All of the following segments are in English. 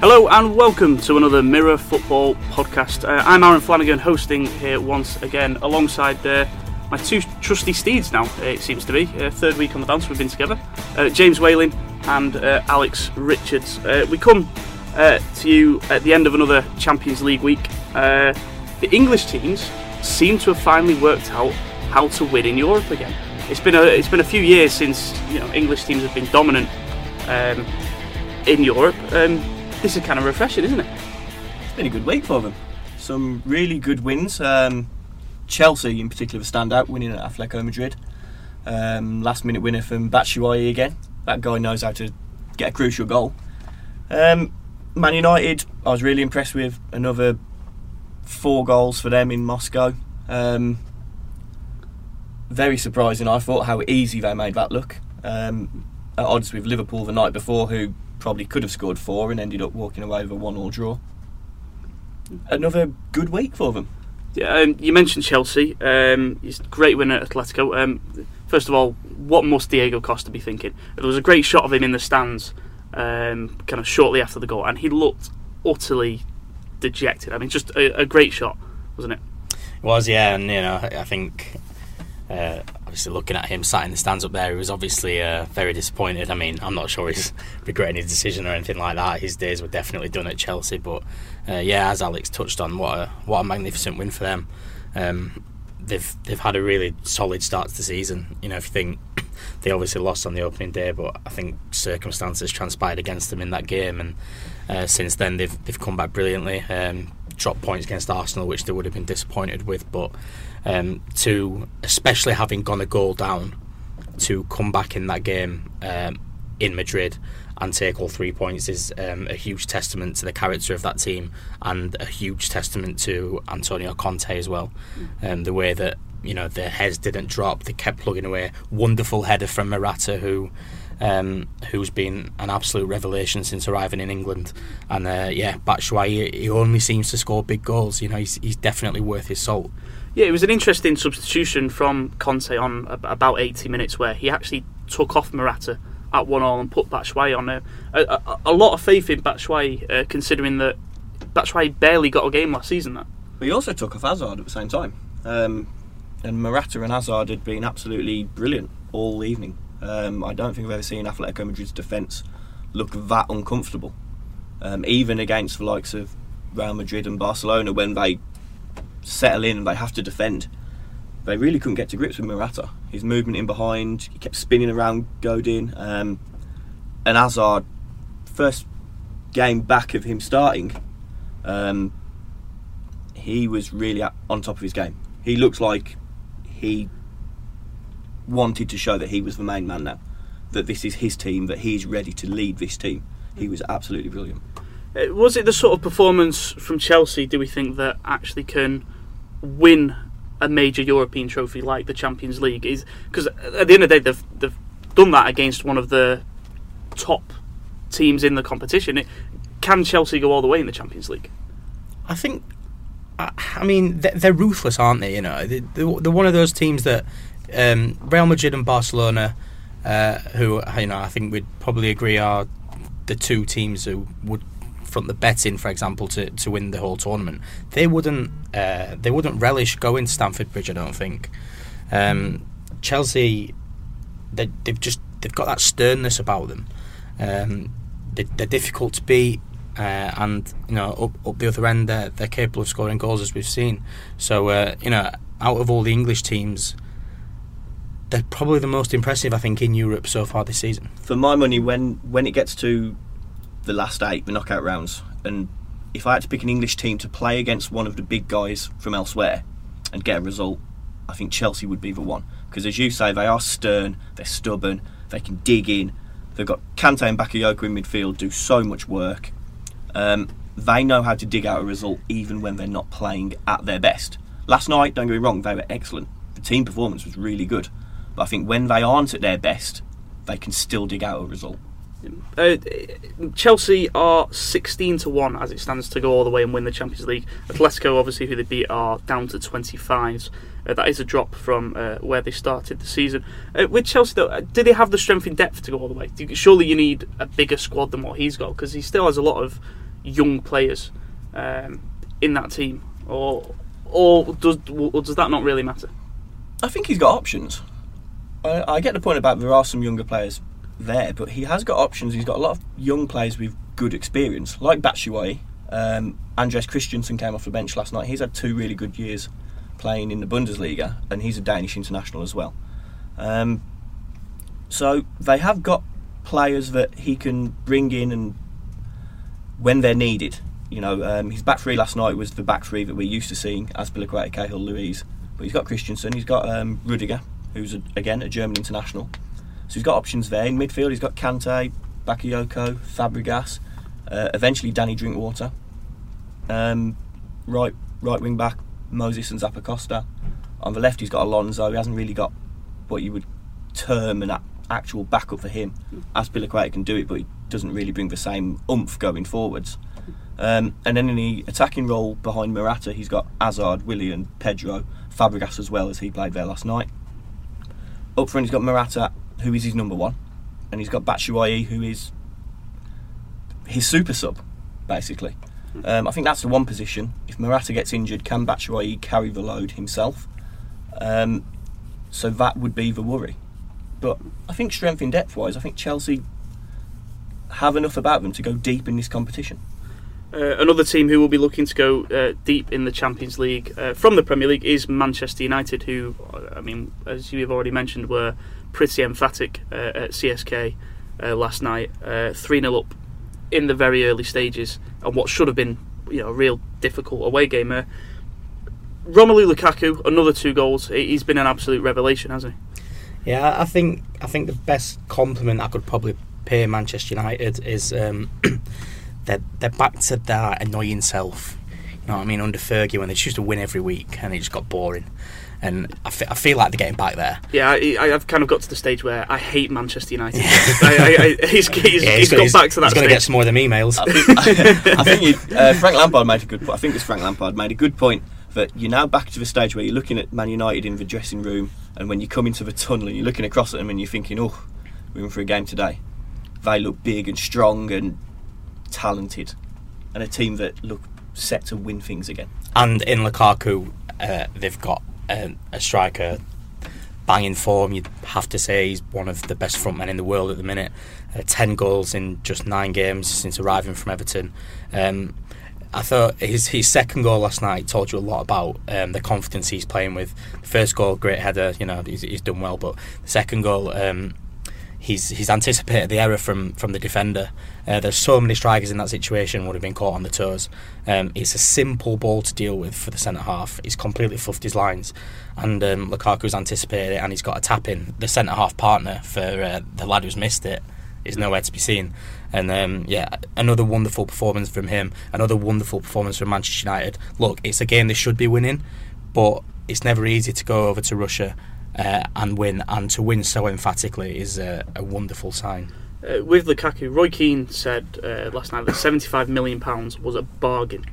Hello and welcome to another Mirror Football podcast. Uh, I'm Aaron Flanagan, hosting here once again alongside uh, my two trusty steeds now, it seems to be. Uh, third week on the bounce, we've been together. Uh, James Whaling and uh, Alex Richards. Uh, we come to you at the end of another Champions League week. The English teams seem to have finally worked out how to win in Europe again. It's been a it's been a few years since you know English teams have been dominant um, in Europe. Um, this is kind of refreshing, isn't it? It's been a good week for them. Some really good wins. Um, Chelsea, in particular, have stand out, winning at Atletico Madrid. Um, last minute winner from Batshuayi again. That guy knows how to get a crucial goal. Um, Man United, I was really impressed with another four goals for them in Moscow. Um, very surprising, I thought, how easy they made that look. Um, at odds with Liverpool the night before, who probably could have scored four and ended up walking away with a one-all draw. Another good week for them. Yeah, um, you mentioned Chelsea. Um, he's a great winner at Atletico. Um, first of all, what must Diego Costa be thinking? There was a great shot of him in the stands, um, kind of shortly after the goal, and he looked utterly dejected. I mean, just a, a great shot, wasn't it? It was, yeah, and you know, I think uh, obviously looking at him sat in the stands up there, he was obviously uh, very disappointed. I mean, I'm not sure he's regretting his decision or anything like that. His days were definitely done at Chelsea, but uh, yeah, as Alex touched on, what a what a magnificent win for them. Um, they've they've had a really solid start to the season. You know, if you think they obviously lost on the opening day, but I think circumstances transpired against them in that game, and uh, since then they've they've come back brilliantly. Um, dropped points against Arsenal, which they would have been disappointed with, but um, to especially having gone a goal down to come back in that game um, in Madrid and take all three points is um, a huge testament to the character of that team and a huge testament to Antonio Conte as well. Um, the way that you know their heads didn't drop, they kept plugging away. Wonderful header from Morata, who um, who's been an absolute revelation since arriving in England. And uh, yeah, Batshuayi, he only seems to score big goals. You know, he's, he's definitely worth his salt. Yeah, it was an interesting substitution from Conte on about 80 minutes where he actually took off Morata at 1 all and put Batshuayi on there. A, a, a, lot of faith in Batshuayi, uh, considering that Batshuayi barely got a game last season. That. But he also took off Hazard at the same time. Um, and Morata and Hazard had been absolutely brilliant all evening. Um, I don't think I've ever seen Atletico Madrid's defence look that uncomfortable. Um, even against the likes of Real Madrid and Barcelona, when they settle in and they have to defend, they really couldn't get to grips with Morata. His movement in behind, he kept spinning around Godin. Um, and Hazard, first game back of him starting, um, he was really on top of his game. He looked like he wanted to show that he was the main man now, that this is his team, that he's ready to lead this team. He was absolutely brilliant. Uh, was it the sort of performance from Chelsea, do we think, that actually can win a major European trophy like the Champions League? Is Because at the end of the day, they've, they've done that against one of the top teams in the competition. It, can Chelsea go all the way in the Champions League? I think. I mean, they're ruthless, aren't they? You know, they're one of those teams that um, Real Madrid and Barcelona, uh, who you know I think we'd probably agree are the two teams who would front the betting, for example, to, to win the whole tournament. They wouldn't uh, they wouldn't relish going to Stamford Bridge. I don't think. Um, Chelsea, they, have just they've got that sternness about them. Um, they, are difficult to beat. Uh, and you know, up, up the other end, they're, they're capable of scoring goals as we've seen. So uh, you know, out of all the English teams, they're probably the most impressive, I think, in Europe so far this season. For my money, when when it gets to the last eight, the knockout rounds, and if I had to pick an English team to play against one of the big guys from elsewhere and get a result, I think Chelsea would be the one. Because as you say, they are stern, they're stubborn, they can dig in. They've got Kante and Bakayoko in midfield do so much work. Um, they know how to dig out a result even when they're not playing at their best. Last night, don't get me wrong, they were excellent. The team performance was really good. But I think when they aren't at their best, they can still dig out a result. Uh, Chelsea are 16 to 1 as it stands to go all the way and win the Champions League. Atletico, obviously, who they beat, are down to 25s. Uh, that is a drop from uh, where they started the season. Uh, with Chelsea, though, uh, do they have the strength in depth to go all the way? Surely you need a bigger squad than what he's got because he still has a lot of young players um, in that team, or or does or does that not really matter? I think he's got options. I, I get the point about there are some younger players there, but he has got options. He's got a lot of young players with good experience, like Batshuayi. Um, Andreas Christensen came off the bench last night. He's had two really good years playing in the Bundesliga, and he's a Danish international as well. Um, so they have got players that he can bring in and when they're needed. You know, um, his back three last night was the back three that we're used to seeing: Azpilicueta, Cahill, Luiz. But he's got Christensen, he's got um, Rudiger, who's a, again a German international. So he's got options there in midfield. He's got Kante, Bakayoko, Fabregas, uh, eventually Danny Drinkwater. Um, right, right wing back Moses and Zappacosta. On the left, he's got Alonso. He hasn't really got what you would term an actual backup for him. Azpilicueta can do it, but he doesn't really bring the same oomph going forwards. Um, and then in the attacking role behind Morata, he's got Hazard, Willian, Pedro, Fabregas as well as he played there last night. Up front, he's got Morata, who is his number one, and he's got Batshuayi, who is his super sub, basically. Um, I think that's the one position. If Morata gets injured, can Batshuayi carry the load himself? Um, so that would be the worry. But I think strength in depth wise, I think Chelsea have enough about them to go deep in this competition. Uh, another team who will be looking to go uh, deep in the Champions League uh, from the Premier League is Manchester United, who, I mean, as you have already mentioned, were pretty emphatic uh, at CSK uh, last night, uh, three 0 up in the very early stages, and what should have been, you know, a real difficult away game. Uh, Romelu Lukaku, another two goals. He- He's been an absolute revelation, hasn't he? Yeah, I think I think the best compliment I could probably pay Manchester United is um, they're they're back to their annoying self. You know what I mean? Under Fergie, when they used to win every week, and it just got boring. And I feel like they're getting back there. Yeah, I, I- I've kind of got to the stage where I hate Manchester United. I, I, I, he's he's, Yeah, he's gonna- got back to that He's going to get some more of them emails. I think, I think uh, Frank Lampard made a good. point. I think it's Frank Lampard made a good point that you're now back to the stage where you're looking at Man United in the dressing room, and when you come into the tunnel and you're looking across at them and you're thinking, "Oh, we're in for a game today." They look big and strong and talented, and a team that look set to win things again. And in Lukaku, uh, they've got um, a striker banging form. You'd have to say he's one of the best frontmen in the world at the minute. Uh, Ten goals in just nine games since arriving from Everton. Um, I thought his his second goal last night told you a lot about um, the confidence he's playing with. First goal, great header, you know, he's, he's done well. But the second goal, um, he's he's anticipated the error from from the defender. Uh, there's so many strikers in that situation would have been caught on the toes. Um, it's a simple ball to deal with for the centre half. He's completely fluffed his lines, and um, Lukaku's anticipated it, and he's got a tap in. The centre half partner for uh, the lad who's missed it is nowhere to be seen. And um, yeah, another wonderful performance from him. Another wonderful performance from Manchester United. Look, it's a game they should be winning, but it's never easy to go over to Russia uh, and win, and to win so emphatically is a, a wonderful sign. Uh, with Lukaku, Roy Keane said uh, last night that seventy-five million pounds was a bargain,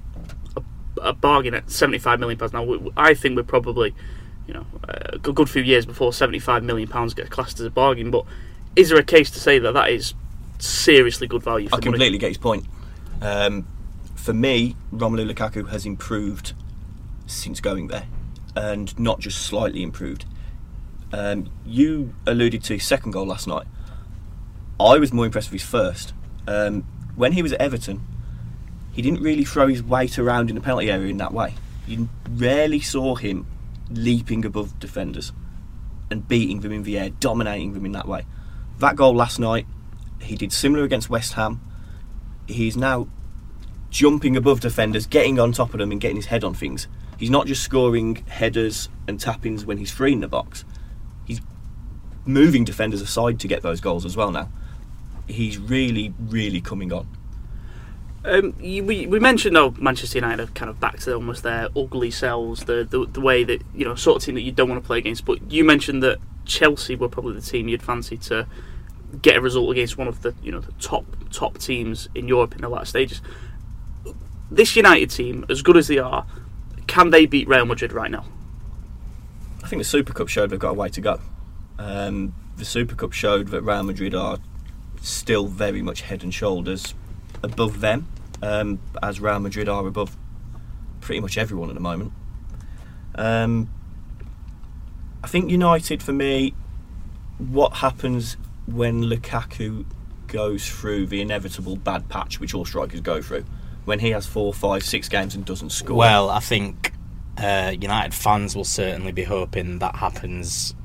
a, a bargain at seventy-five million pounds. Now, we, I think we're probably, you know, a good good few years before seventy-five million pounds gets classed as a bargain. But is there a case to say that that is seriously good value for I the money? completely get his point. Um, for me, Romelu Lukaku has improved since going there, and not just slightly improved. Um, you alluded to his second goal last night. I was more impressed with his first. Um, when he was at Everton, he didn't really throw his weight around in the penalty area in that way. You rarely saw him leaping above defenders and beating them in the air, dominating them in that way. That goal last night, he did similar against West Ham. He's now jumping above defenders, getting on top of them, and getting his head on things. He's not just scoring headers and tappings when he's free in the box. Moving defenders aside to get those goals as well now. He's really, really coming on. Um, you, we, we mentioned though Manchester United are kind of back to almost their ugly selves, the, the the way that you know sort of team that you don't want to play against. But you mentioned that Chelsea were probably the team you'd fancy to get a result against one of the you know the top top teams in Europe in the latter stages. This United team, as good as they are, can they beat Real Madrid right now? I think the Super Cup showed they've got a way to go. Um, the Super Cup showed that Real Madrid are still very much head and shoulders above them. um, as Real Madrid are above pretty much everyone at the moment. Um, I think United, for me, what happens when Lukaku goes through the inevitable bad patch which all strikers go through, when he has four, five, six games and doesn't score. Well, I think uh, United fans will certainly be hoping that happens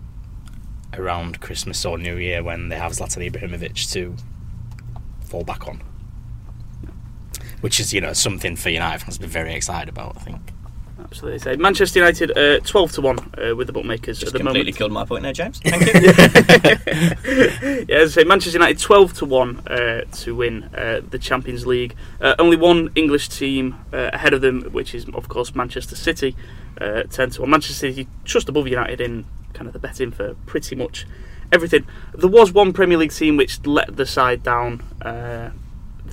around Christmas or New Year when they have Zlatan Ibrahimovic to fall back on. Which is, you know, something for United fans to be very excited about, I think. Absolutely. So Manchester United uh, 12 to 1 uh, with the bookmakers just at the completely moment. killed my point there, James. Thank you. yeah, as I say, Manchester United 12 to 1 uh, to win uh, the Champions League. Uh, only one English team uh, ahead of them, which is, of course, Manchester City. Uh, 10 to 1. Manchester City just above United in kind of the betting for pretty much everything. There was one Premier League team which let the side down uh,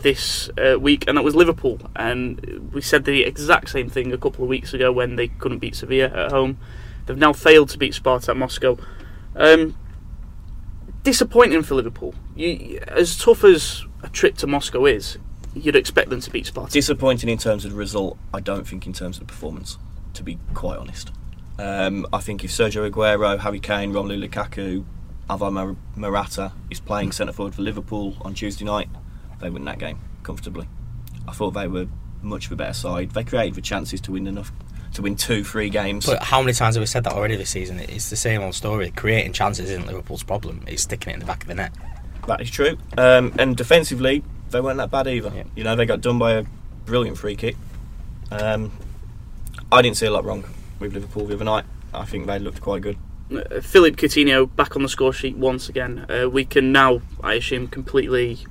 this uh, week, and that was Liverpool. And we said the exact same thing a couple of weeks ago when they couldn't beat Sevilla at home. They've now failed to beat Spartak Moscow. Um, disappointing for Liverpool. You, as tough as a trip to Moscow is, you'd expect them to beat Spartak. Disappointing in terms of the result, I don't think in terms of the performance, to be quite honest. Um, I think if Sergio Aguero, Harry Kane, Romelu Lukaku, Alvaro Morata is playing centre forward for Liverpool on Tuesday night, they win that game comfortably. I thought they were much of a better side. They created the chances to win enough to win two, three games. But how many times have we said that already this season? It's the same old story. Creating chances isn't Liverpool's problem. It's sticking it in the back of the net. That is true. Um, and defensively, they weren't that bad either. Yeah. You know, they got done by a brilliant free kick. Um, I didn't see a lot wrong with Liverpool the other night. I think they looked quite good. Uh, Philippe Coutinho back on the score sheet once again. Uh, we can now, I assume, completely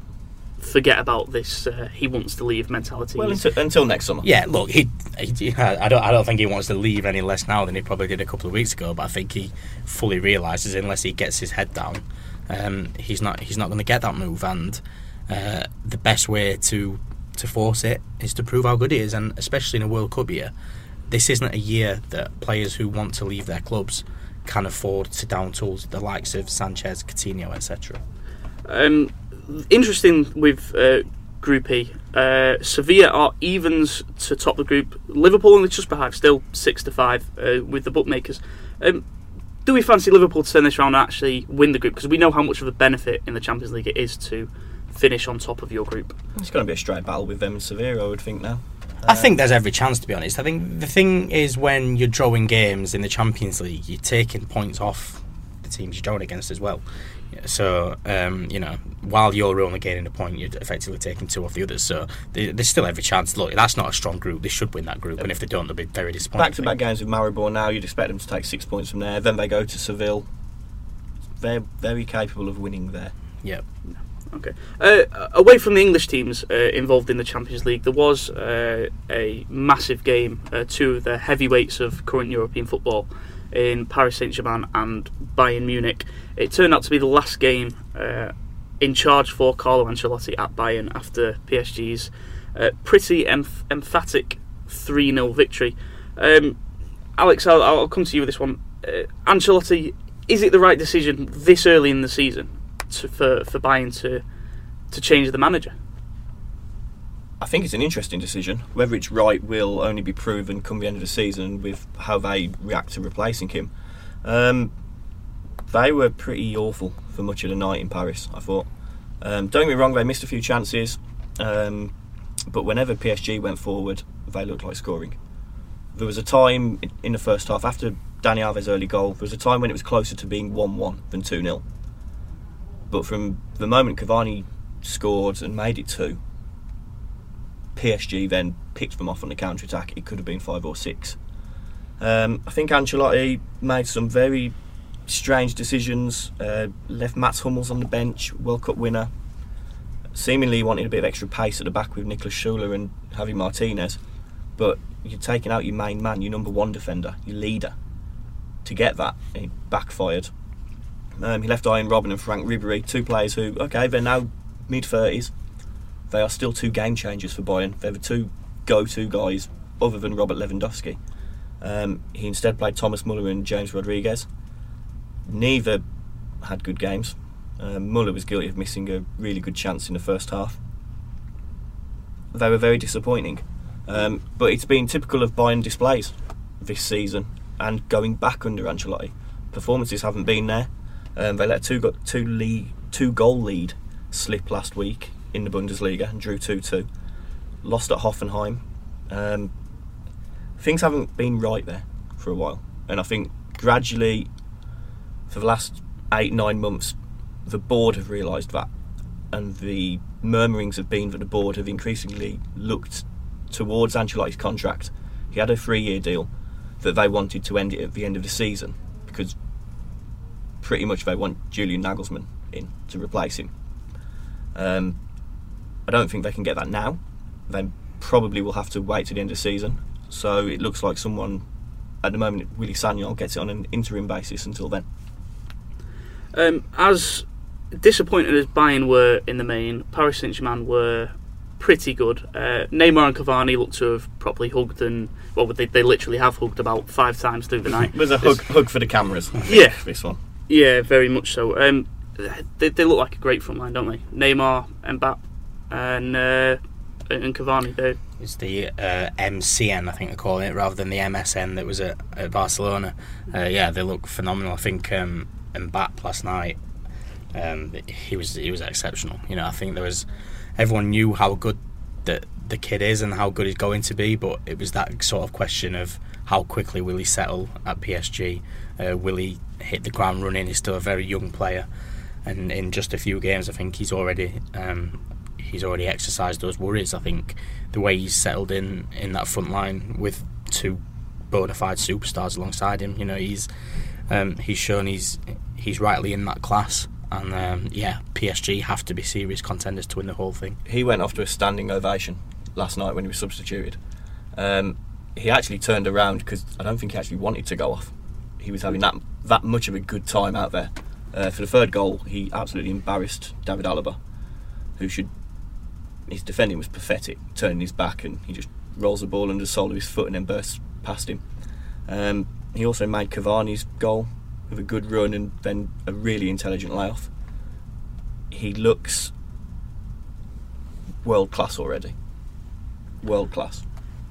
forget about this. Uh, he wants to leave mentality. Well, until, until next summer. Yeah, look, he, he, I don't, I don't think he wants to leave any less now than he probably did a couple of weeks ago. But I think he fully realizes unless he gets his head down, um, he's not, he's not going to get that move. And uh, the best way to to force it is to prove how good he is, and especially in a World Cup year, this isn't a year that players who want to leave their clubs can afford to down tools the likes of Sanchez, Coutinho, etc. Um, interesting with uh, Group E. Uh, Sevilla are evens to top the group. Liverpool only just behind, still six to five uh, with the bookmakers. Um, do we fancy Liverpool to turn this round and actually win the group? Because we know how much of a benefit in the Champions League it is to finish on top of your group. It's going to be a straight battle with them and Sevilla, I would think now. I think there's every chance to be honest. I think the thing is when you're drawing games in the Champions League, you're taking points off the teams you're drawing against as well. Yeah, So um, you know, while you're only gaining a point, you're effectively taking two off the others. So there- there's still every chance. Look, that's not a strong group. They should win that group, and if they don't, they'll be very disappointed. Back to back games with Maribor now, you'd expect them to take six points from there. Then they go to Seville. They're very capable of winning there. Yeah. Okay. Uh, away from the English teams uh, involved in the Champions League, there was uh, a massive game, uh, two of the heavyweights of current European football in Paris Saint Germain and Bayern Munich. It turned out to be the last game uh, in charge for Carlo Ancelotti at Bayern after PSG's uh, pretty emph- emphatic 3 0 victory. Um, Alex, I'll, I'll come to you with this one. Uh, Ancelotti, is it the right decision this early in the season to, for for Bayern to to change the manager? I think it's an interesting decision. Whether it's right will only be proven come the end of the season with how they react to replacing him. Um, they were pretty awful for much of the night in Paris, I thought. Um, don't get me wrong, they missed a few chances, um, but whenever PSG went forward, they looked like scoring. There was a time in- the first half, after Dani Alves' early goal, there was a time when it was closer to being 1 1 than 2 0. But from the moment Cavani scored and made it 2, PSG then picked them off on the counter attack. It could have been five or six. Um, I think Ancelotti made some very strange decisions. Uh, left Mats Hummels on the bench, World Cup winner. Seemingly wanted a bit of extra pace at the back with Nicolas Schuler and Javi Martinez, but you're taking out your main man, your number one defender, your leader. To get that, it backfired. Um, he left Arjen Robben and Franck Ribery, two players who, okay, they're now mid thirties. They are still two game changers for Bayern. They're the two go-to guys, other than Robert Lewandowski. Um, he instead played Thomas Muller and James Rodriguez. Neither had good games. Um, Muller was guilty of missing a really good chance in the first half. they were very disappointing. Um, but it's been typical of Bayern displays this season and going back under Ancelotti. Performances haven't been there. Um, they let two go- two lead, two goal lead slip last week in the Bundesliga and drew two two. Lost at Hoffenheim. Um, things haven't been right there for a while, and I think gradually, for the last eight nine months, the board have realised that, and the murmurings have been that the board have increasingly looked towards Ancelotti's contract. He had a three year deal that they wanted to end it at the end of the season because pretty much they want Julian Nagelsmann in to replace him. Um, I don't think they can get that now. They probably will have to wait to the end of the season. So it looks like someone, at the moment, Willy Sagnol gets it on an interim basis until then. Um, as disappointed as Bayern were in the main, Paris Saint Germain were pretty good. Uh, Neymar and Cavani looked to have properly hugged and well, they, they literally have hugged about five times through the night. Was a hug, hug for the cameras. Think, Yeah. this one. Yeah, very much so. Um, they, they look like a great front line, don't they? Neymar, Mbappe, and uh, and Cavani. They It's the uh, MCN, I think they're calling it, rather than the MSN that was at, at Barcelona. Uh, yeah, they look phenomenal. I think um, Mbappe last night, um, he was he was exceptional. You know, I think there was everyone knew how good that the kid is and how good he's going to be, but it was that sort of question of how quickly will he settle at PSG? Uh, will he hit the ground running? He's still a very young player, and in just a few games, I think he's already um, he's already exercised those worries. I think the way he's settled in in that front line with two bona fide superstars alongside him, you know, he's um, he's shown he's he's rightly in that class. And um, yeah, PSG have to be serious contenders to win the whole thing. he went off to a standing ovation last night when he was substituted. Um, he actually turned around because I don't think he actually wanted to go off. He was having that that much of a good time out there. Uh, for the third goal, he absolutely embarrassed David Alaba, who should. His defending was pathetic, turning his back and he just rolls the ball under the sole of his foot and then bursts past him. Um, he also made Cavani's goal with a good run and then a really intelligent layoff. He looks world class already. World class.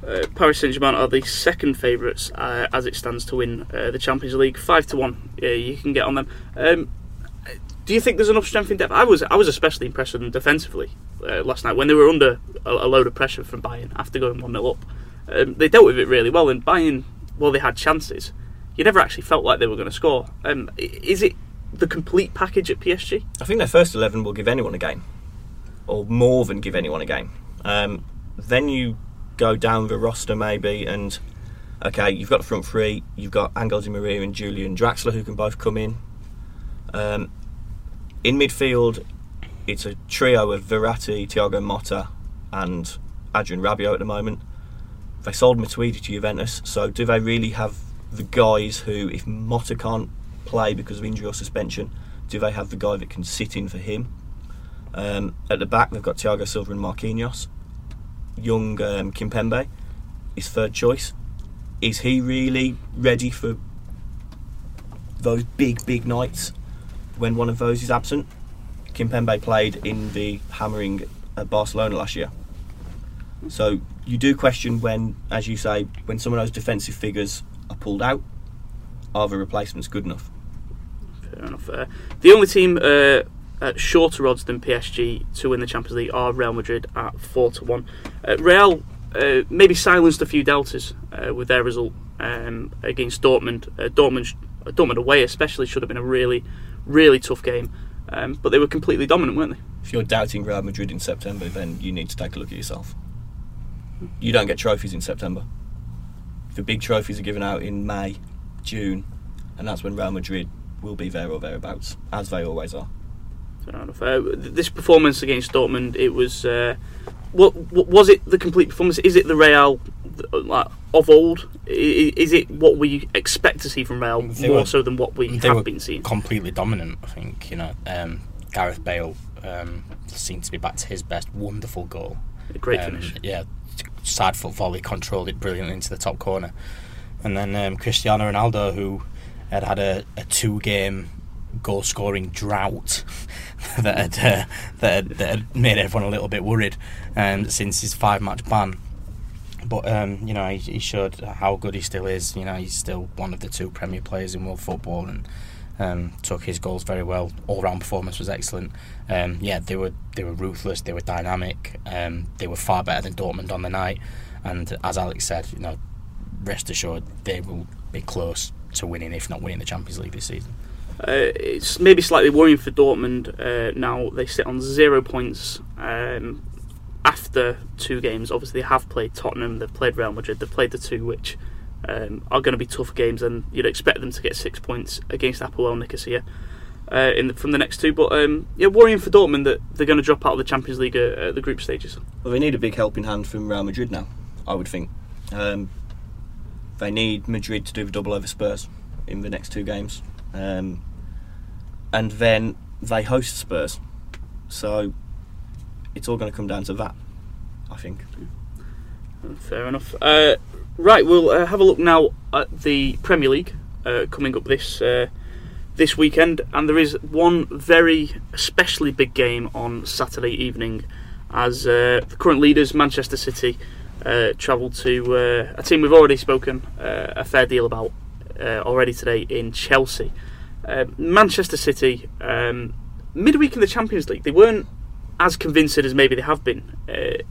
uh, Paris Saint Germain are the second favourites uh, as it stands to win uh, the Champions League. Five to one, yeah, you can get on them. Um, do you think there's enough strength in depth? I was I was especially impressed with them defensively uh, last night when they were under a, a load of pressure from Bayern after going one 0 up. Um, they dealt with it really well, and Bayern, while they had chances, you never actually felt like they were going to score. Um, is it the complete package at PSG? I think their first 11 will give anyone a game, or more than give anyone a game. Um, then you go down the roster maybe, and okay, you've got the front three, you've got Angel Di Maria and Julian Draxler who can both come in. Um, in midfield, it's a trio of Verratti, Thiago Motta, and Adrien Rabiot at the moment. They sold Matuidi to Juventus, so do they really have the guys who, if Motta can't play because of injury or suspension, do they have the guy that can sit in for him? Um, at the back, they've got Thiago Silva and Marquinhos. Young um, Kimpembe, his third choice. Is he really ready for those big, big nights when one of those is absent? Kimpembe played in the hammering at Barcelona last year. So you do question when, as you say, when some of those defensive figures are pulled out, are the replacements good enough? Fair enough. Uh, the only team uh, at shorter odds than PSG to win the Champions League are Real Madrid at four to one. Uh, Real uh, maybe silenced a few deltas uh, with their result um, against Dortmund. Uh, Dortmund, sh- Dortmund away especially should have been a really, really tough game, um, but they were completely dominant, weren't they? If you're doubting Real Madrid in September, then you need to take a look at yourself. You don't get trophies in September. The big trophies are given out in May, June, and that's when Real Madrid will be there or thereabouts, as they always are. Fair enough. Uh, this performance against Dortmund, it was. Uh, what, what was it? The complete performance? Is it the Real like, of old? I- i- Is it what we expect to see from Real They more were- so than what we they have were been seeing? completely dominant. I think you know um, Gareth Bale um, seemed to be back to his best. Wonderful goal. A great Um, finish. Yeah, side foot volley, controlled it brilliantly into the top corner. And then um, Cristiano Ronaldo, who had had a, a two game goal scoring drought that had, uh, that had that had made everyone a little bit worried um, since his five match ban. But um, you know, he, he showed how good he still is. You know, he's still one of the two premier players in world football, and um, took his goals very well. All round performance was excellent. Um, yeah, they were they were ruthless. They were dynamic. Um, they were far better than Dortmund on the night. And as Alex said, you know, rest assured they will be close to winning, if not winning, the Champions League this season. Uh, it's maybe slightly worrying for Dortmund uh, now. They sit on zero points um, after two games. Obviously, they have played Tottenham, they've played Real Madrid, they've played the two which um, are going to be tough games, and you'd expect them to get six points against Apoel Nicosia uh, in the, from the next two. But um, yeah, worrying for Dortmund that they're going to drop out of the Champions League at, at the group stages. Well, they need a big helping hand from Real Madrid now. I would think. Um, they need Madrid to do the double over Spurs in the next two games, um, and then they host Spurs. So it's all going to come down to that, I think. Fair enough. Uh, right, we'll uh, have a look now at the Premier League uh, coming up this uh, this weekend, and there is one very especially big game on Saturday evening, as uh, the current leaders Manchester City uh, travel to uh, a team we've already spoken a fair deal about already today in Chelsea. Manchester City, um, midweek in the Champions League, they weren't as convincing as maybe they have been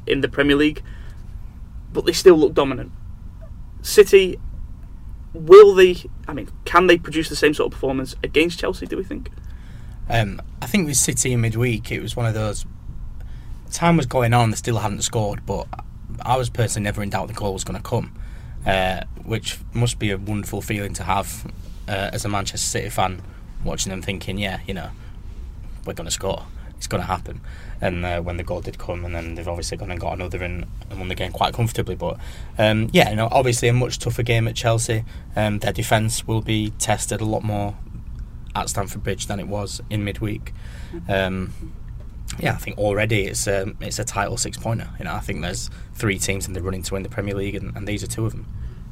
in the Premier League, but they still look dominant. City, will they? I mean, can they produce the same sort of performance against Chelsea? Do we think? Um, I think with City in midweek, it was one of those. Time was going on, they still hadn't scored, but I was personally never in doubt the goal was going to come, uh, which must be a wonderful feeling to have uh, as a Manchester City fan, watching them thinking, yeah, you know, we're going to score, it's going to happen. And uh, when the goal did come, and then they've obviously gone and got another and, and won the game quite comfortably. But um, yeah, you know, obviously a much tougher game at Chelsea. Um, their defence will be tested a lot more at Stamford Bridge than it was in midweek. Um, yeah, I think already it's a it's a title six pointer. You know, I think there's three teams in the running to win the Premier League, and, and these are two of them.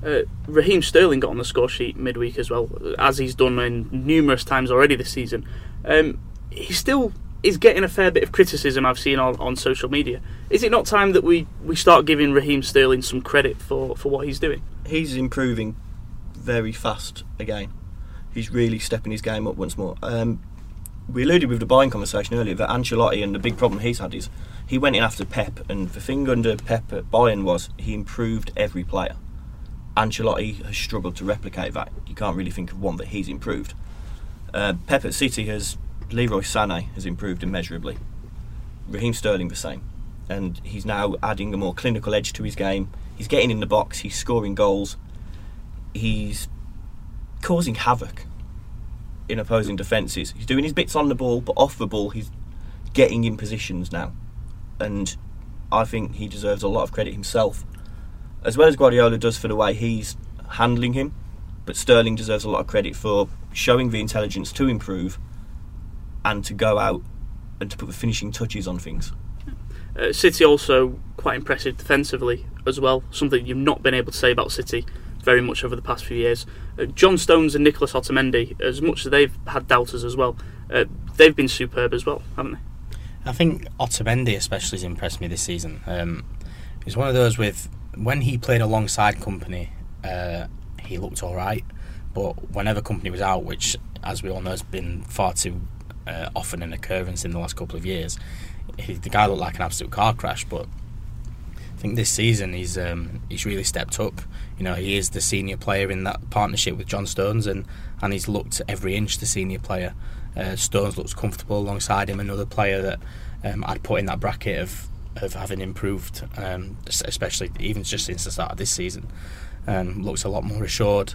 Uh, Raheem Sterling got on the score sheet midweek as well, as he's done in numerous times already this season. Um, he still is getting a fair bit of criticism I've seen on, on social media. Is it not time that we, we start giving Raheem Sterling some credit for, for what he's doing? He's improving very fast again. He's really stepping his game up once more. Um, we alluded with the Bayern conversation earlier that Ancelotti and the big problem he's had is he went in after Pep, and the thing under Pep at Bayern was he improved every player. Ancelotti has struggled to replicate that. You can't really think of one that he's improved. Uh, Pep at City has Leroy Sané has improved immeasurably. Raheem Sterling the same, and he's now adding a more clinical edge to his game. He's getting in the box. He's scoring goals. He's causing havoc in opposing defences. He's doing his bits on the ball, but off the ball, he's getting in positions now. And I think he deserves a lot of credit himself, as well as Guardiola does for the way he's handling him. But Sterling deserves a lot of credit for showing the intelligence to improve and to go out and to put the finishing touches on things. Uh, City also quite impressive defensively as well, something you've not been able to say about City very much over the past few years. Uh, John Stones and Nicholas Otamendi, as much as they've had doubters as well, uh, they've been superb as well, haven't they? I think Otamendi especially has impressed me this season. Um, he's one of those with when he played alongside Kompany, uh, he looked all right, but whenever Kompany was out, which as we all know has been far too uh, often an occurrence in the last couple of years, he, the guy looked like an absolute car crash. But I think this season he's um, he's really stepped up. You know, he is the senior player in that partnership with John Stones, and, and he's looked every inch the senior player. Uh, Stones looks comfortable alongside him. Another player that um, I'd put in that bracket of of having improved, um, especially even just since the start of this season. Um, looks a lot more assured,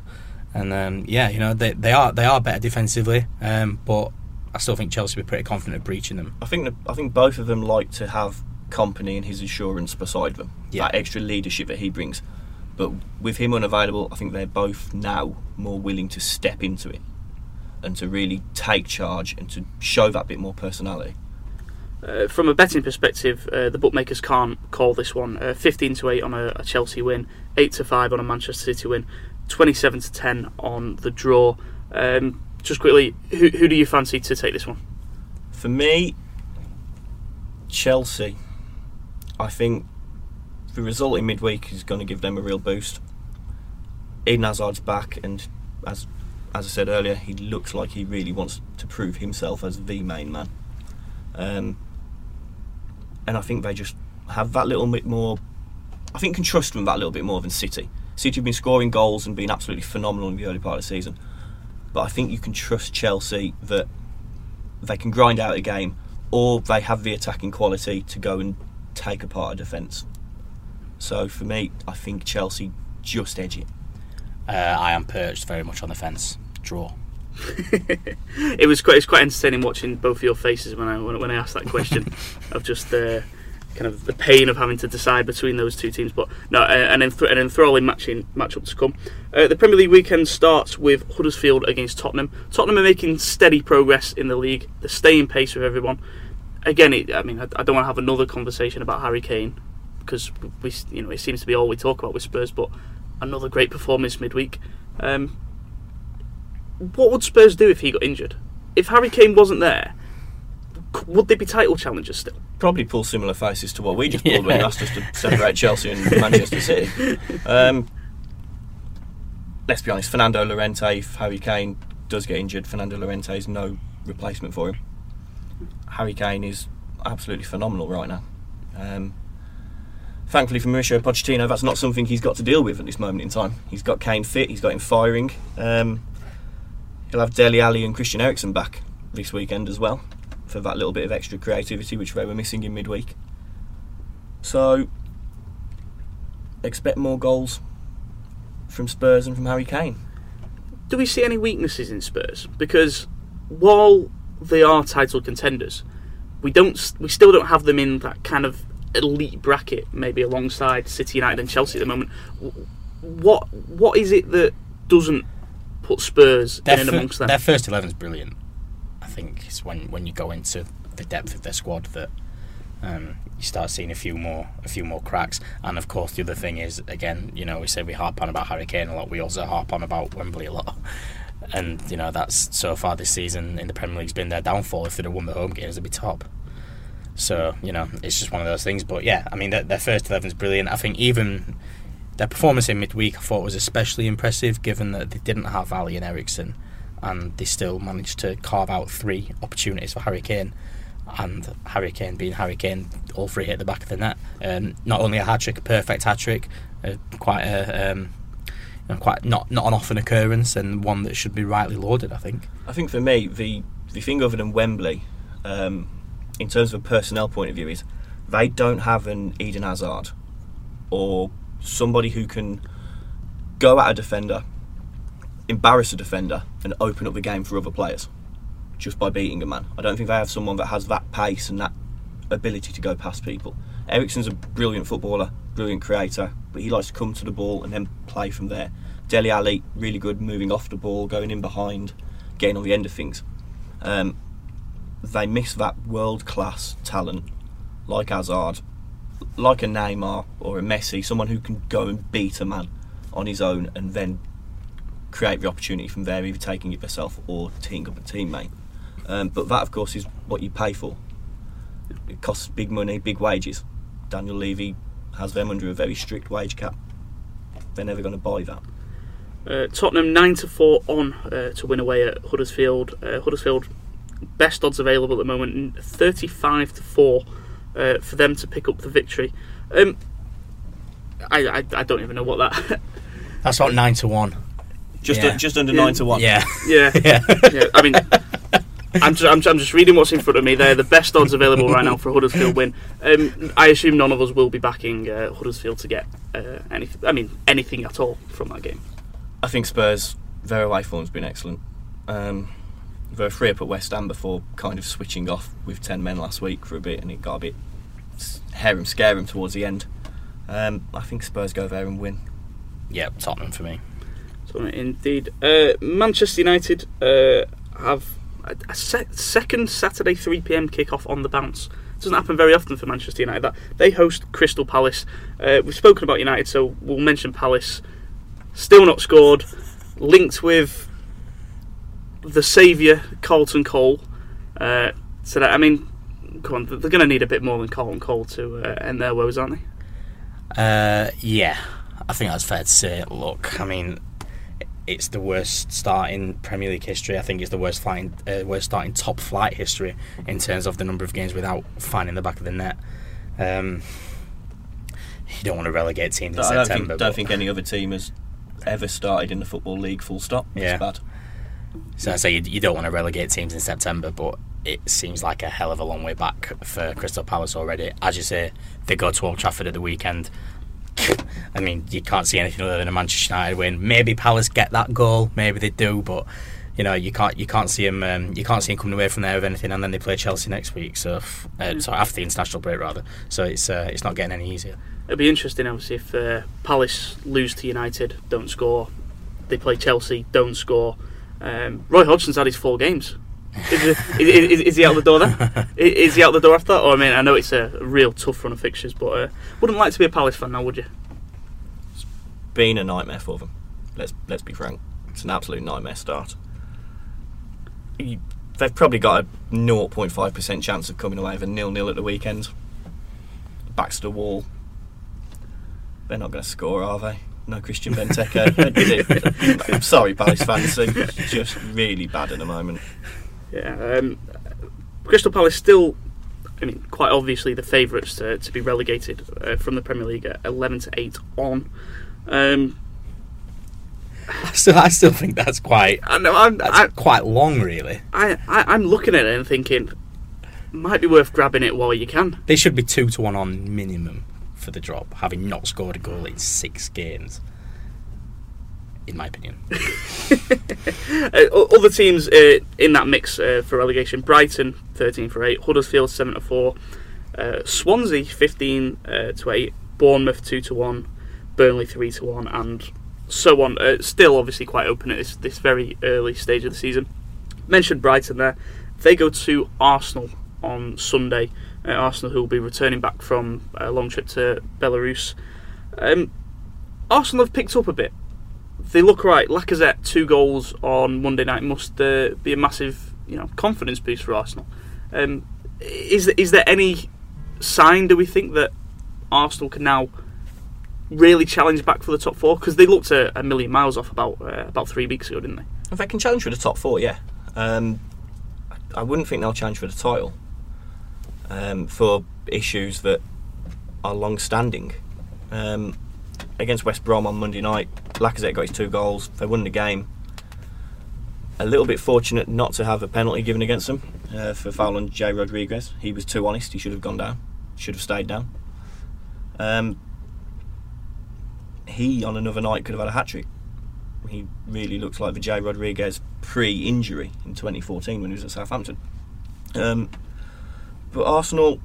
and um, yeah, you know they, they are they are better defensively, um, but I still think Chelsea will be pretty confident of breaching them. I think I think both of them like to have Kompany and his assurance beside them. Yeah. That extra leadership that he brings. But with him unavailable, I think they're both now more willing to step into it and to really take charge and to show that bit more personality. Uh, from a betting perspective, uh, the bookmakers can't call this one. Uh, 15 to 8 on a, a, Chelsea win, 8 to 5 on a Manchester City win, 27 to 10 on the draw. Um, just quickly, who, who do you fancy to take this one? For me, Chelsea. I think the result in midweek is going to give them a real boost. Eden Hazard's back, and as as I said earlier, he looks like he really wants to prove himself as the main man. Um, and I think they just have that little bit more. I think can trust them that little bit more than City. City have been scoring goals and been absolutely phenomenal in the early part of the season, but I think you can trust Chelsea that they can grind out a game, or they have the attacking quality to go and take apart a defence. So for me, I think Chelsea just edge it. Uh, I am perched very much on the fence. Draw. it was quite it's quite entertaining watching both of your faces when I when, when I asked that question of just uh, kind of the pain of having to decide between those two teams. But no, uh, an, enth- an enthralling matching matchup to come. Uh, the Premier League weekend starts with Huddersfield against Tottenham. Tottenham are making steady progress in the league. They're staying pace with everyone. Again, it, I mean, I, I don't want to have another conversation about Harry Kane because we, you know, it seems to be all we talk about with Spurs. But another great performance midweek. Um, what would Spurs do if he got injured? If Harry Kane wasn't there, would they be title challengers still? Probably pull similar faces to what we just pulled when you asked us to separate Chelsea and Manchester City. Um, let's be honest, Fernando Llorente, if Harry Kane does get injured, Fernando Llorente is no replacement for him. Harry Kane is absolutely phenomenal right now. Um, thankfully for Mauricio Pochettino, that's not something he's got to deal with at this moment in time. He's got Kane fit, he's got him firing. Um, he'll have Dele Alli and Christian Eriksen back this weekend as well for that little bit of extra creativity which they were missing in midweek. So, expect more goals from Spurs and from Harry Kane. Do we see any weaknesses in Spurs? Because while they are title contenders, we don't. We still don't have them in that kind of elite bracket, maybe alongside City, United, and Chelsea at the moment. What what is it that doesn't put Spurs Their, in fir- amongst them? their first eleven is brilliant. I think it's when when you go into the depth of their squad that um, you start seeing a few more a few more cracks. And of course, the other thing is again, you know, we say we harp on about Harry Kane a lot. We also harp on about Wembley a lot. And you know that's so far this season in the Premier League's been their downfall. If they'd have won the home games, they'd be top. So you know it's just one of those things. But yeah, I mean their, their first eleven is brilliant. I think even their performance in midweek I thought was especially impressive, given that they didn't have Alli and Eriksen, and they still managed to carve out three opportunities for Harry Kane. And Harry Kane being Harry Kane, all three hit the back of the net. Um, not only a hat trick, a perfect hat trick, uh, quite a um, you know, quite not not an often occurrence, and one that should be rightly lauded. I think. I think for me, the the thing other than Wembley, um, in terms of a personnel point of view, is they don't have an Eden Hazard or somebody who can go at a defender, embarrass a defender, and open up the game for other players just by beating a man. I don't think they have someone that has that pace and that ability to go past people. Eriksen's a brilliant footballer, brilliant creator, but he likes to come to the ball and then play from there. Dele Alli, really good moving off the ball, going in behind, getting on the end of things. Um, they miss that world class talent like Hazard, like a Neymar or a Messi, someone who can go and beat a man on his own and then create the opportunity from there, either taking it yourself or teaming up a teammate. Um, but that, of course, is what you pay for. It costs big money, big wages. Daniel Levy has them under a very strict wage cap. They're never going to buy that. Uh, Tottenham nine to four on uh, to win away at Huddersfield. Uh, Huddersfield best odds available at the moment, thirty five to four uh, for them to pick up the victory. Um, I, I I don't even know what that. That's about nine to one. Just Yeah. just under Yeah. nine to one. Yeah. yeah, yeah. yeah. I mean. I'm just, I'm, ju- I'm just reading what's in front of me. They're the best odds available right now for a Huddersfield win. Um, I assume none of us will be backing uh, Huddersfield to get uh, anything. I mean, anything at all from that game. I think Spurs, their away form's been excellent. Um, they were free up at West Ham before kind of switching off with 10 men last week for a bit and it got a bit s- harem scarum towards the end. Um, I think Spurs go there and win. Yeah, Tottenham for me. Indeed, uh, Manchester United uh, have a, a se- second Saturday 3 p.m. kick-off on the bounce. It doesn't happen very often for Manchester United. That they host Crystal Palace. Uh, we've spoken about United, so we'll mention Palace. Still not scored. Linked with the saviour, Carlton Cole. Uh, so that, I mean, come on, they're going to need a bit more than Carlton Cole to uh, end their woes, aren't they? Uh, yeah, I think that's fair to say. Look, I mean, it's the worst start in Premier League history. I think it's the worst flying, uh, worst start in top flight history in terms of the number of games without finding the back of the net. Um, you don't want to relegate teams in I don't, September. think, don't think any other team has ever started in the Football League full stop. It's Yeah. bad. So I say you, you don't want to relegate teams in September, but it seems like a hell of a long way back for Crystal Palace already. As you say, they go to Old Trafford at the weekend. I mean, you can't see anything other than a Manchester United win. Maybe Palace get that goal, maybe they do, but you know you can't you can't see them um, you can't see them coming away from there with anything. And then they play Chelsea next week, so uh, sorry after the international break rather. So it's uh, it's not getting any easier. It'll be interesting, obviously, if uh, Palace lose to United, don't score. They play Chelsea, don't score. Um, Roy Hodgson's had his four games. Is, is, is, is he out the door then? Is he out the door after that? Or I mean, I know it's a real tough run of fixtures, but uh, wouldn't like to be a Palace fan now, would you? It's Been a nightmare for them. Let's let's be frank. It's an absolute nightmare start. You, they've probably got a 0.5% chance of coming away with a nil-nil at the weekend. Backs to the wall. They're not going to score, are they? No Christian Benteke. I'm sorry, Palace fans. They're just really bad at the moment. Yeah. Um, Crystal Palace still, I mean, quite obviously the favourites to, to be relegated uh, from the Premier League at 11 to 8 on. Um, I still I still think that's quite I know, I'm, that's I, quite long, really. I, I, I'm looking at it and thinking, might be worth grabbing it while you can. They should be two to one on minimum for the drop, having not scored a goal in six games. In my opinion, Uh, other teams uh, in that mix uh, for relegation: Brighton 13 for 8, Huddersfield 7 to 4, uh, Swansea 15 uh, to 8, Bournemouth 2 to 1, Burnley 3 to 1, and so on. Uh, still, obviously, quite open at this, this very early stage of the season. Mentioned Brighton there. They go to Arsenal on Sunday. Arsenal, who will be returning back from a long trip to Belarus. Um, Arsenal have picked up a bit they look right. Lacazette two goals on Monday night must uh, be a massive you know confidence boost for Arsenal. Um, is is there any sign? Do we think that Arsenal can now really challenge back for the top four? Because they looked a, a million miles off about uh, about three weeks ago, didn't they? If they can challenge for the top four, yeah. Um, I wouldn't think they'll challenge for the title um, for issues that are long-standing. Um, against West Brom on Monday night, Lacazette got his two goals. They won the game. A little bit fortunate not to have a penalty given against them uh, for foul on Jay Rodriguez. He was too honest. He should have gone down. Should have stayed down. Um, he on another night could have had a hat trick he really looks like the Jay Rodriguez pre-injury in 2014 when he was at Southampton. Um, but Arsenal,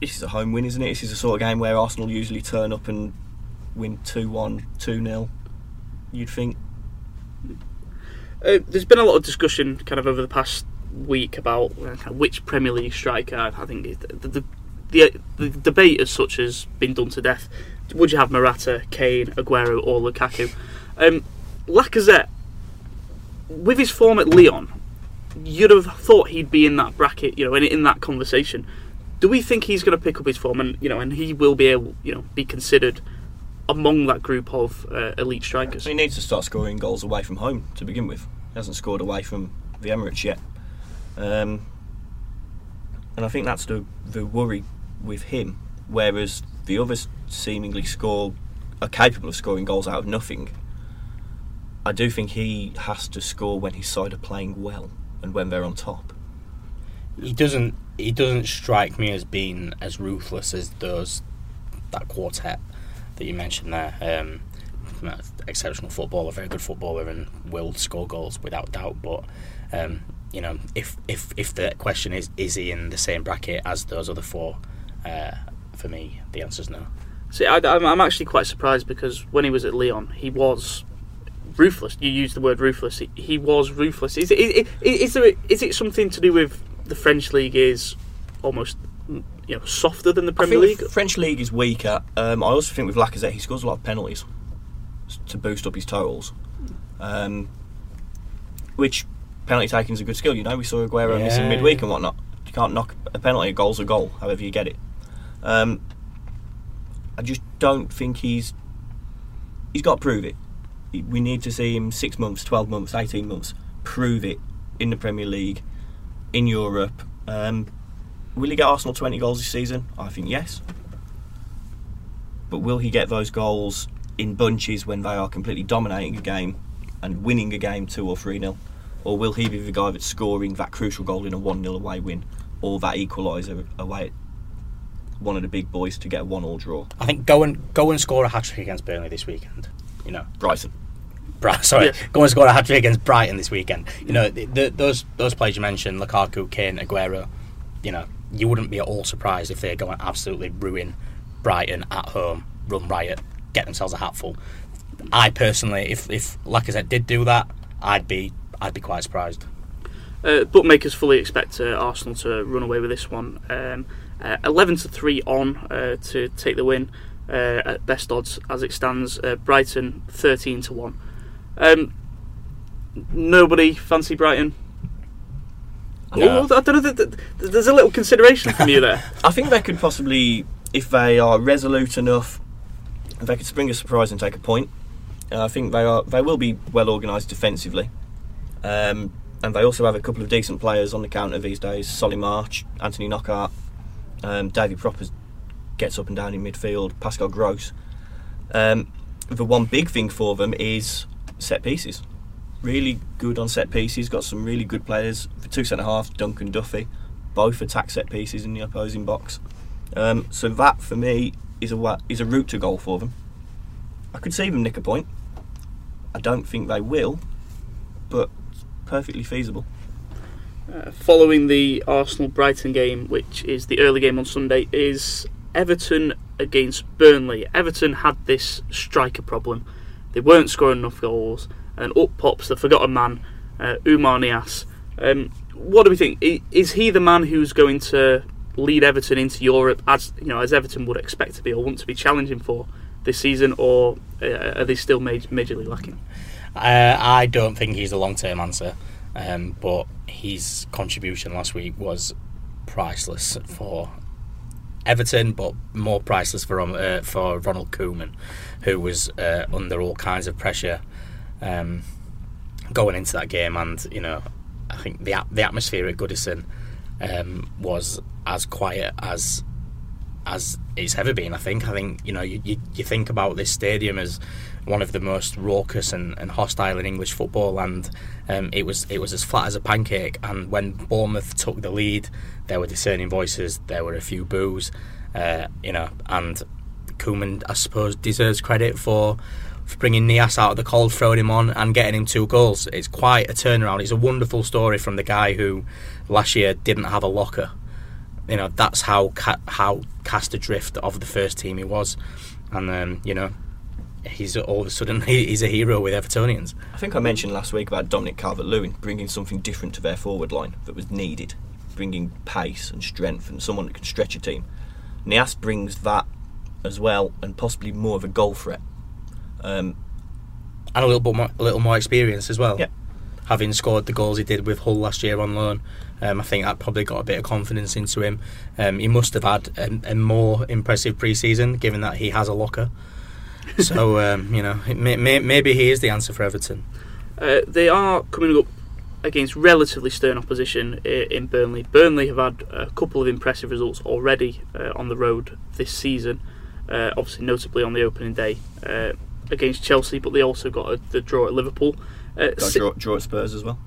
this is a home win, isn't it? This is the sort of game where Arsenal usually turn up and win 2-1, 2-0. You'd think. Uh, there's been a lot of discussion kind of over the past week about uh, which Premier League striker. I think the, the, the, the debate as such has been done to death. Would you have Morata, Kane, Aguero, or Lukaku? Um, Lacazette, with his form at Lyon, you'd have thought he'd be in that bracket, you know, in, in that conversation. Do we think he's going to pick up his form, and you know, and he will be able, you know, be considered among that group of uh, elite strikers? So he needs to start scoring goals away from home to begin with. He hasn't scored away from the Emirates yet. Um, and I think that's the, the worry with him. Whereas the others seemingly score, are capable of scoring goals out of nothing. I do think he has to score when his side are playing well and when they're on top. he doesn't he doesn't strike me as being as ruthless as those that quartet that you mentioned there. Um, exceptional footballer, very good footballer, and will score goals without doubt. But um, you know, if if if the question is is he in the same bracket as those other four, uh, for me the answer is no. See, I, I'm I'm actually quite surprised because when he was at Lyon, he was ruthless. You used the word ruthless. He, he was ruthless. Is it, is, is there is it something to do with the French league is almost you know softer than the Premier League? the French league is weaker. Um, I also think with Lacazette, he scores a lot of penalties to boost up his totals. Um, which penalty taking is a good skill. You know, we saw Aguero Yeah. missing midweek and whatnot. You can't knock a penalty. A goal's a goal, however you get it. Um, I just don't think he's he's got to prove it. We need to see him six months, twelve months, eighteen months prove it in the Premier League, in Europe. Um, will he get Arsenal twenty goals this season? I think yes. But will he get those goals in bunches when they are completely dominating a game and winning a game two or three nil? Or will he be the guy that's scoring that crucial goal in a one 0 away win or that equaliser away at one of the big boys to get a one all draw? I think go and go and score a hat trick against Burnley this weekend. You know, Brighton. Bri- sorry, Yes. go and score a hat trick against Brighton this weekend. You know, the, the, those those players you mentioned, Lukaku, Kane, Aguero. You know, you wouldn't be at all surprised if they go and absolutely ruin Brighton at home, run riot, get themselves a hatful. I personally, if if Lacazette did do that, I'd be I'd be quite surprised. Uh, bookmakers fully expect uh, Arsenal to run away with this one. Um, uh, 11 to 3 on uh, to take the win uh, at best odds as it stands. Uh, Brighton 13 to 1. Um, nobody fancy Brighton? I don't know. th- th- There's a little consideration from you there. I think they could possibly, if they are resolute enough, they could spring a surprise and take a point. Uh, I think they are. They will be well organised defensively, um, and they also have a couple of decent players on the counter these days. Solly March, Anthony Knockaert, um, Davy Propper gets up and down in midfield. Pascal Gross. Um, the one big thing for them is set pieces. Really good on set pieces. Got some really good players. The two centre halves, Dunk and Duffy, both attack set pieces in the opposing box. Um, so that for me is a is a route to goal for them. I could see them nick a point. I don't think they will, but perfectly feasible. Uh, following the Arsenal Brighton game, which is the early game on Sunday, is Everton against Burnley. Everton had this striker problem. They weren't scoring enough goals, and up pops the forgotten man, uh, Oumar Niasse. Um, what do we think? Is he the man who's going to lead Everton into Europe, as you know, as Everton would expect to be or want to be challenging for this season, or uh, are they still major, majorly lacking? Uh, I don't think he's a long term answer, um, but his contribution last week was priceless for Everton, but more priceless for Ron- uh, for Ronald Koeman, who was uh, under all kinds of pressure um, going into that game, and you know, I think the the atmosphere at Goodison um, was as quiet as as it's ever been. I think. I think you know you, you, you think about this stadium as one of the most raucous and, and hostile in English football, and um, it was it was as flat as a pancake. And when Bournemouth took the lead, there were discerning voices. There were a few boos, uh, you know, and Koeman, I suppose, deserves credit for. Bringing Niasse out of the cold, throwing him on, and getting him two goals. It's quite a turnaround. It's a wonderful story from the guy who last year didn't have a locker you know that's how ca- how cast adrift of the first team he was, and um, you know he's all of a sudden he's a hero with Evertonians. I think I mentioned last week about Dominic Calvert-Lewin bringing something different to their forward line that was needed, bringing pace and strength and someone that can stretch a team. Niasse brings that as well, and possibly more of a goal threat. Um, and a little bit more, a little more experience as well. Yeah. Having scored the goals he did with Hull last year on loan, um, I think that probably got a bit of confidence into him. Um, he must have had a, a more impressive pre-season, given that he has a locker. so um, you know, may, may, maybe he is the answer for Everton. Uh, they are coming up against relatively stern opposition in Burnley. Burnley have had a couple of impressive results already uh, on the road this season, uh, obviously notably on the opening day uh, against Chelsea, but they also got a, the draw at Liverpool. Uh, si- draw, draw at Spurs as well.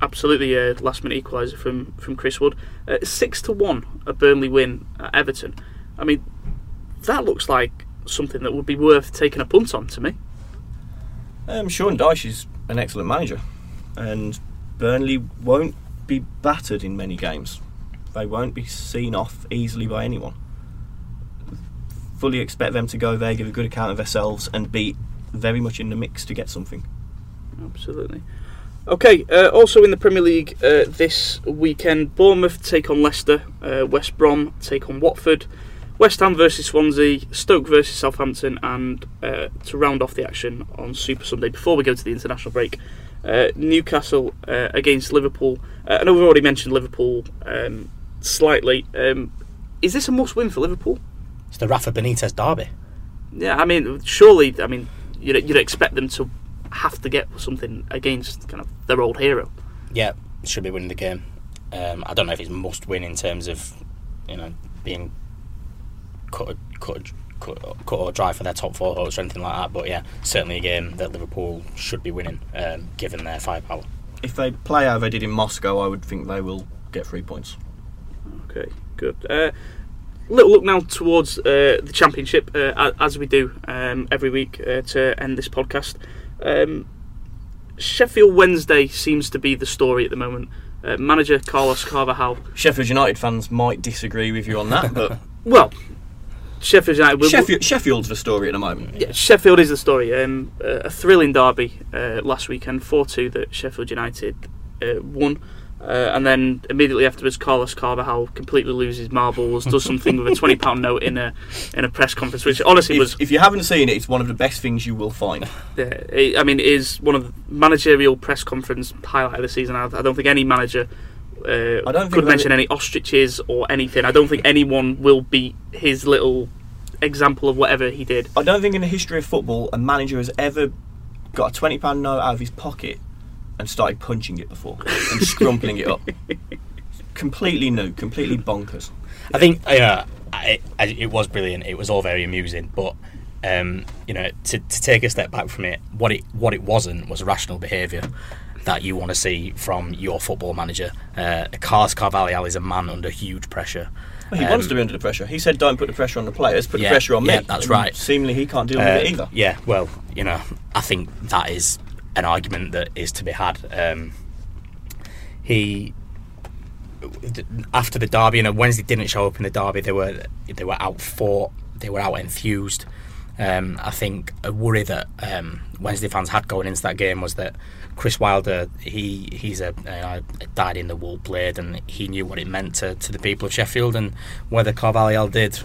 absolutely a last minute equaliser from, from Chris Wood. Uh, six to one a Burnley win at Everton. I mean, that looks like something that would be worth taking a punt on to me. Um, Sean Dyche is an excellent manager, and Burnley won't be battered in many games. They won't be seen off easily by anyone. Fully expect them to go there, give a good account of themselves, and be very much in the mix to get something. Absolutely. Okay, uh, also in the Premier League uh, this weekend, Bournemouth take on Leicester, uh, West Brom take on Watford, West Ham versus Swansea, Stoke versus Southampton, and uh, to round off the action on Super Sunday, before we go to the international break, Uh, Newcastle uh, against Liverpool. I know we've already mentioned Liverpool um, slightly. Um, is this a must-win for Liverpool? It's the Rafa Benitez derby. Yeah, I mean, surely, I mean, you'd, you'd expect them to have to get something against kind of their old hero. Yeah, should be winning the game. Um, I don't know if it's must win in terms of you know being cut, cut, cut, cut or dry for their top four hopes or anything like that. But yeah, certainly a game that Liverpool should be winning, um, given their firepower. If they play how they did in Moscow, I would think they will get three points. Okay, good. Uh, little look now towards uh, the championship, uh, as we do um, every week uh, to end this podcast. Um, Sheffield Wednesday seems to be the story at the moment. Uh, manager Carlos Carvalhal. Sheffield United fans might disagree with you on that, but Well, Sheffield United. we- Sheffield, Sheffield's the story at the moment. Yeah, Sheffield is the story. Um, uh, a thrilling derby uh, last weekend, 4 2 that Sheffield United uh, won. Uh, and then immediately afterwards, Carlos Carvalhal completely loses marbles, does something with a twenty pound note in a in a press conference, which honestly was, If, if you haven't seen it, it's one of the best things you will find. uh, it- I mean, it is one of the managerial press conference highlight of the season. I, I don't think any manager uh, don't could mention any ostriches or anything. I don't think anyone will beat his little example of whatever he did. I don't think in the history of football a manager has ever got a twenty pound note out of his pocket and started punching it before and scrumpling it up. Completely new, completely bonkers. I think yeah, I, I, it was brilliant. It was all very amusing, but um, you know, to, to take a step back from it, what it what it wasn't was rational behaviour that you want to see from your football manager. Uh, Carlos Carvalhal is a man under huge pressure. Well, he Um, wants to be under the pressure. He said, "Don't put the pressure on the players. Put Yeah, the pressure on yeah, me." that's And right. Seemingly, he can't deal with Uh, it either. Yeah, well, you know, I think that is an argument that is to be had. Um, he after the derby, you know, Wednesday didn't show up in the derby. They were they were out fought. They were out enthused. Um, I think a worry that um, Wednesday fans had going into that game was that Chris Wilder he he's a, a, a dyed in the wool blade and he knew what it meant to, to the people of Sheffield and whether Carvalhal did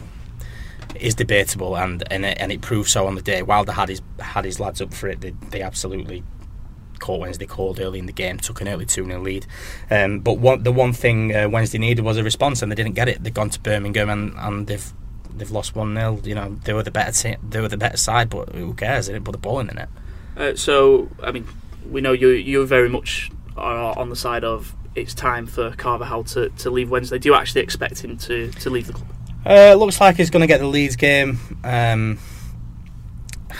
is debatable, and and it, and it proved so on the day. Wilder had his had his lads up for it. They, they absolutely caught Wednesday cold early in the game, took an early two 0 lead. Um, but one, the one thing uh, Wednesday needed was a response, and they didn't get it. They've gone to Birmingham and, and they've they've lost one 0 You know they were the better te- they were the better side, but who cares? They didn't put the ball in the net. Uh, so, I mean, we know you you very much are on the side of it's time for Carvalhal to, to leave Wednesday. Do you actually expect him to, to leave the club? Uh, looks like he's going to get the Leeds game. Um,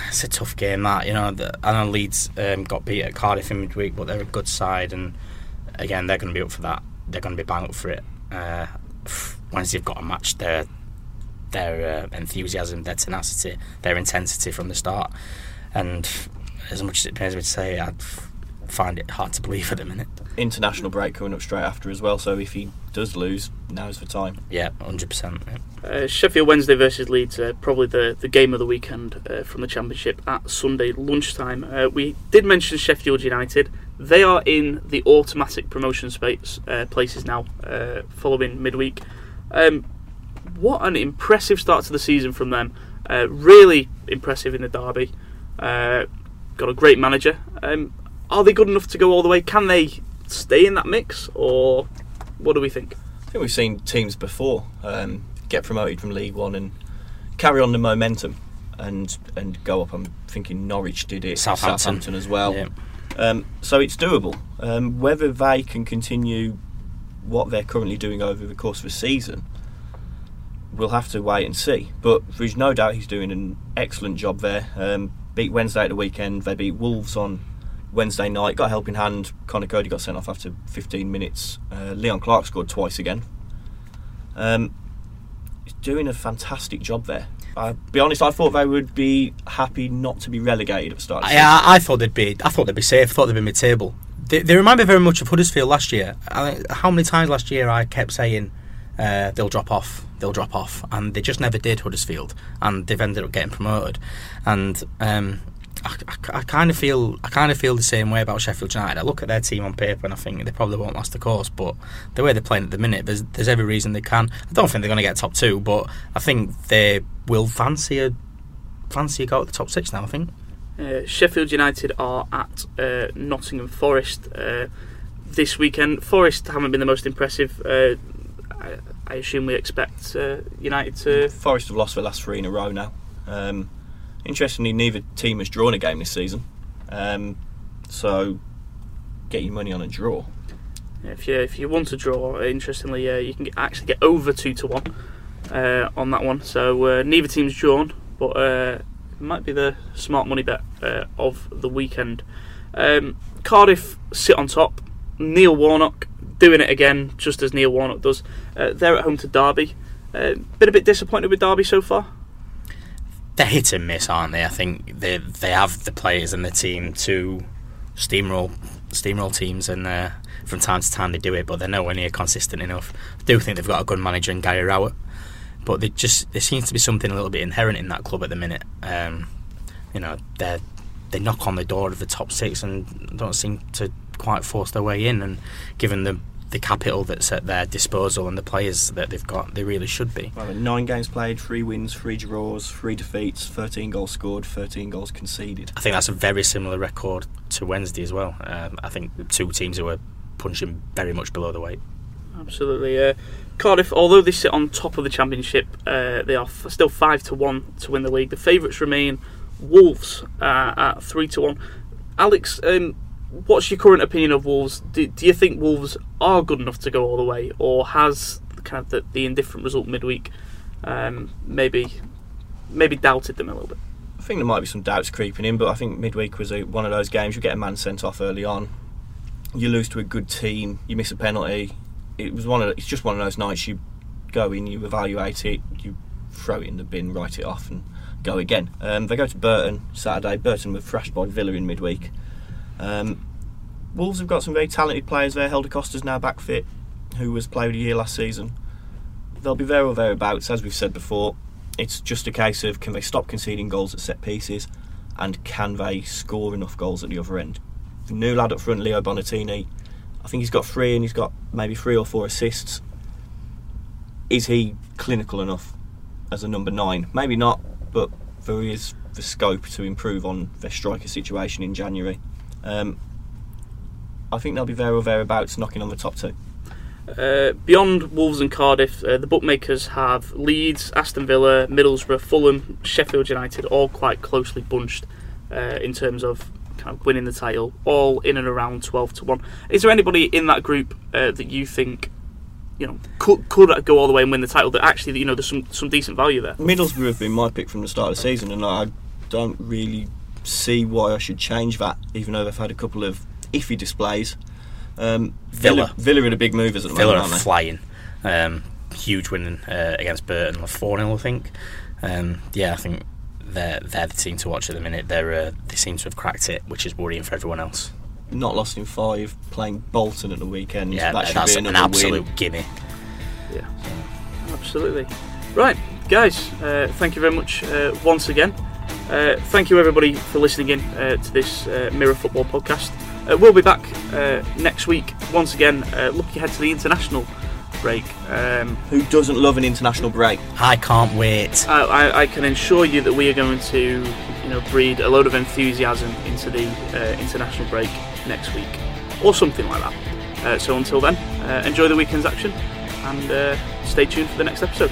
it's a tough game that you know. The, I know Leeds um, got beat at Cardiff in midweek, but they're a good side, and again they're going to be up for that. They're going to be bang up for it. Uh, Wednesday have got a match their their uh, enthusiasm, their tenacity, their intensity from the start. And as much as it pains me to say, I'd find it hard to believe at the minute. International break coming up straight after as well. So if he does lose, now's the time. Yeah, hundred percent. Uh, Sheffield Wednesday versus Leeds, uh, probably the, the game of the weekend uh, from the Championship at Sunday lunchtime. Uh, we did mention Sheffield United. They are in the automatic promotion space uh, places now, uh, following midweek. Um, what an impressive start to the season from them! Uh, really impressive in the derby. Uh, got a great manager. Um, are they good enough to go all the way? Can they stay in that mix, or what do we think? I think we've seen teams before um, get promoted from League One and carry on the momentum and and go up. I'm thinking Norwich did it, Southampton. as well. Yeah. Um, so it's doable. Um, whether they can continue what they're currently doing over the course of a season, we'll have to wait and see. But there's no doubt he's doing an excellent job there. Um, beat Wednesday at the weekend. They beat Wolves on Wednesday night. Got a helping hand. Conor Coady got sent off after 15 minutes. Uh, Leon Clarke scored twice again. Um, he's doing a fantastic job there. I'll be honest, I thought they would be happy not to be relegated at the start. Season. I, I thought they'd be. I thought they'd be safe. I thought they'd be mid-table. They, they remind me very much of Huddersfield last year. I, how many times last year I kept saying uh, they'll drop off, they'll drop off, and they just never did. Huddersfield, and they've ended up getting promoted. And um, I, I, I kind of feel, I kind of feel the same way about Sheffield United. I look at their team on paper and I think they probably won't last the course. But the way they're playing at the minute, there's, there's every reason they can. I don't think they're going to get top two, but I think they will fancy a fancy a go at the top six now. I think. Uh, Sheffield United are at uh, Nottingham Forest uh, this weekend. Forest haven't been the most impressive. Uh, I, I assume we expect uh, United to. Forest have lost their last three in a row now. Um, interestingly, neither team has drawn a game this season. Um, so, get your money on a draw. If you if you want to draw, interestingly, uh, you can get, actually get over two to one uh, on that one. So uh, neither team's drawn, but uh, it might be the smart money bet uh, of the weekend. Um, Cardiff sit on top. Neil Warnock doing it again, just as Neil Warnock does. Uh, they're at home to Derby. Been a bit disappointed with Derby so far. They're hit and miss, aren't they? I think they they have the players and the team to steamroll steamroll teams, and uh, from time to time they do it, but they're nowhere near consistent enough. I do think they've got a good manager in Gary Rowett, but they just there seems to be something a little bit inherent in that club at the minute. Um, you know, they they knock on the door of the top six and don't seem to quite force their way in. And given the the capital that's at their disposal and the players that they've got, they really should be. Well, nine games played, three wins, three draws, three defeats, 13 goals scored, 13 goals conceded. I think that's a very similar record to Wednesday as well. Um, I think two teams who are punching very much below the weight. Absolutely. Uh, Cardiff, although they sit on top of the championship, uh, they are f- still five to one to win the league. The favourites remain Wolves uh, at three to one. Alex, um, what's your current opinion of Wolves? Do, do, you think Wolves are good enough to go all the way, or has kind of the, the indifferent result midweek um, maybe maybe doubted them a little bit? I think there might be some doubts creeping in, but I think midweek was a, one of those games you get a man sent off early on, you lose to a good team, you miss a penalty. It was one of it's just one of those nights you go in, you evaluate it, you throw it in the bin, write it off, and go again. Um, they go to Burton Saturday. Burton were thrashed by Villa in midweek. Um, Wolves have got some very talented players there. Helder Costa's now back fit, who was played a year last season. They'll be there or thereabouts, as we've said before. It's just a case of can they stop conceding goals at set pieces, and can they score enough goals at the other end? The new lad up front, Leo Bonatini, I think he's got three and he's got maybe three or four assists. Is he clinical enough as a number nine? Maybe not, but there is the scope to improve on their striker situation in January. Um, I think they'll be there or thereabouts, knocking on the top two. Uh, beyond Wolves and Cardiff, uh, the bookmakers have Leeds, Aston Villa, Middlesbrough, Fulham, Sheffield United, all quite closely bunched uh, in terms of kind of winning the title, all in and around twelve to one. Is there anybody in that group uh, that you think you know could could go all the way and win the title? That actually, you know, there's some some decent value there. Middlesbrough have been my pick from the start of the season, and I don't really see why I should change that, even though they've had a couple of iffy displays. Um, Villa. Villa, Villa are the big movers at the Villa moment, Villa are flying. Um, huge winning uh, against Burton, 4 0, I think. Um, yeah, I think they're, they're the team to watch at the minute. They're, uh, they seem to have cracked it, which is worrying for everyone else. Not lost in five, playing Bolton at the weekend. Yeah, that that's be an absolute win. gimme. Yeah, absolutely. Right, guys, uh, thank you very much uh, once again. Uh, thank you everybody for listening in uh, to this uh, Mirror Football podcast. Uh, we'll be back uh, next week once again, uh, looking ahead to the international break. Um, Who doesn't love an international break? I can't wait. I, I, I can assure you that we are going to, you know, breed a load of enthusiasm into the uh, international break next week, or something like that. Uh, so until then, uh, enjoy the weekend's action, and uh, stay tuned for the next episode.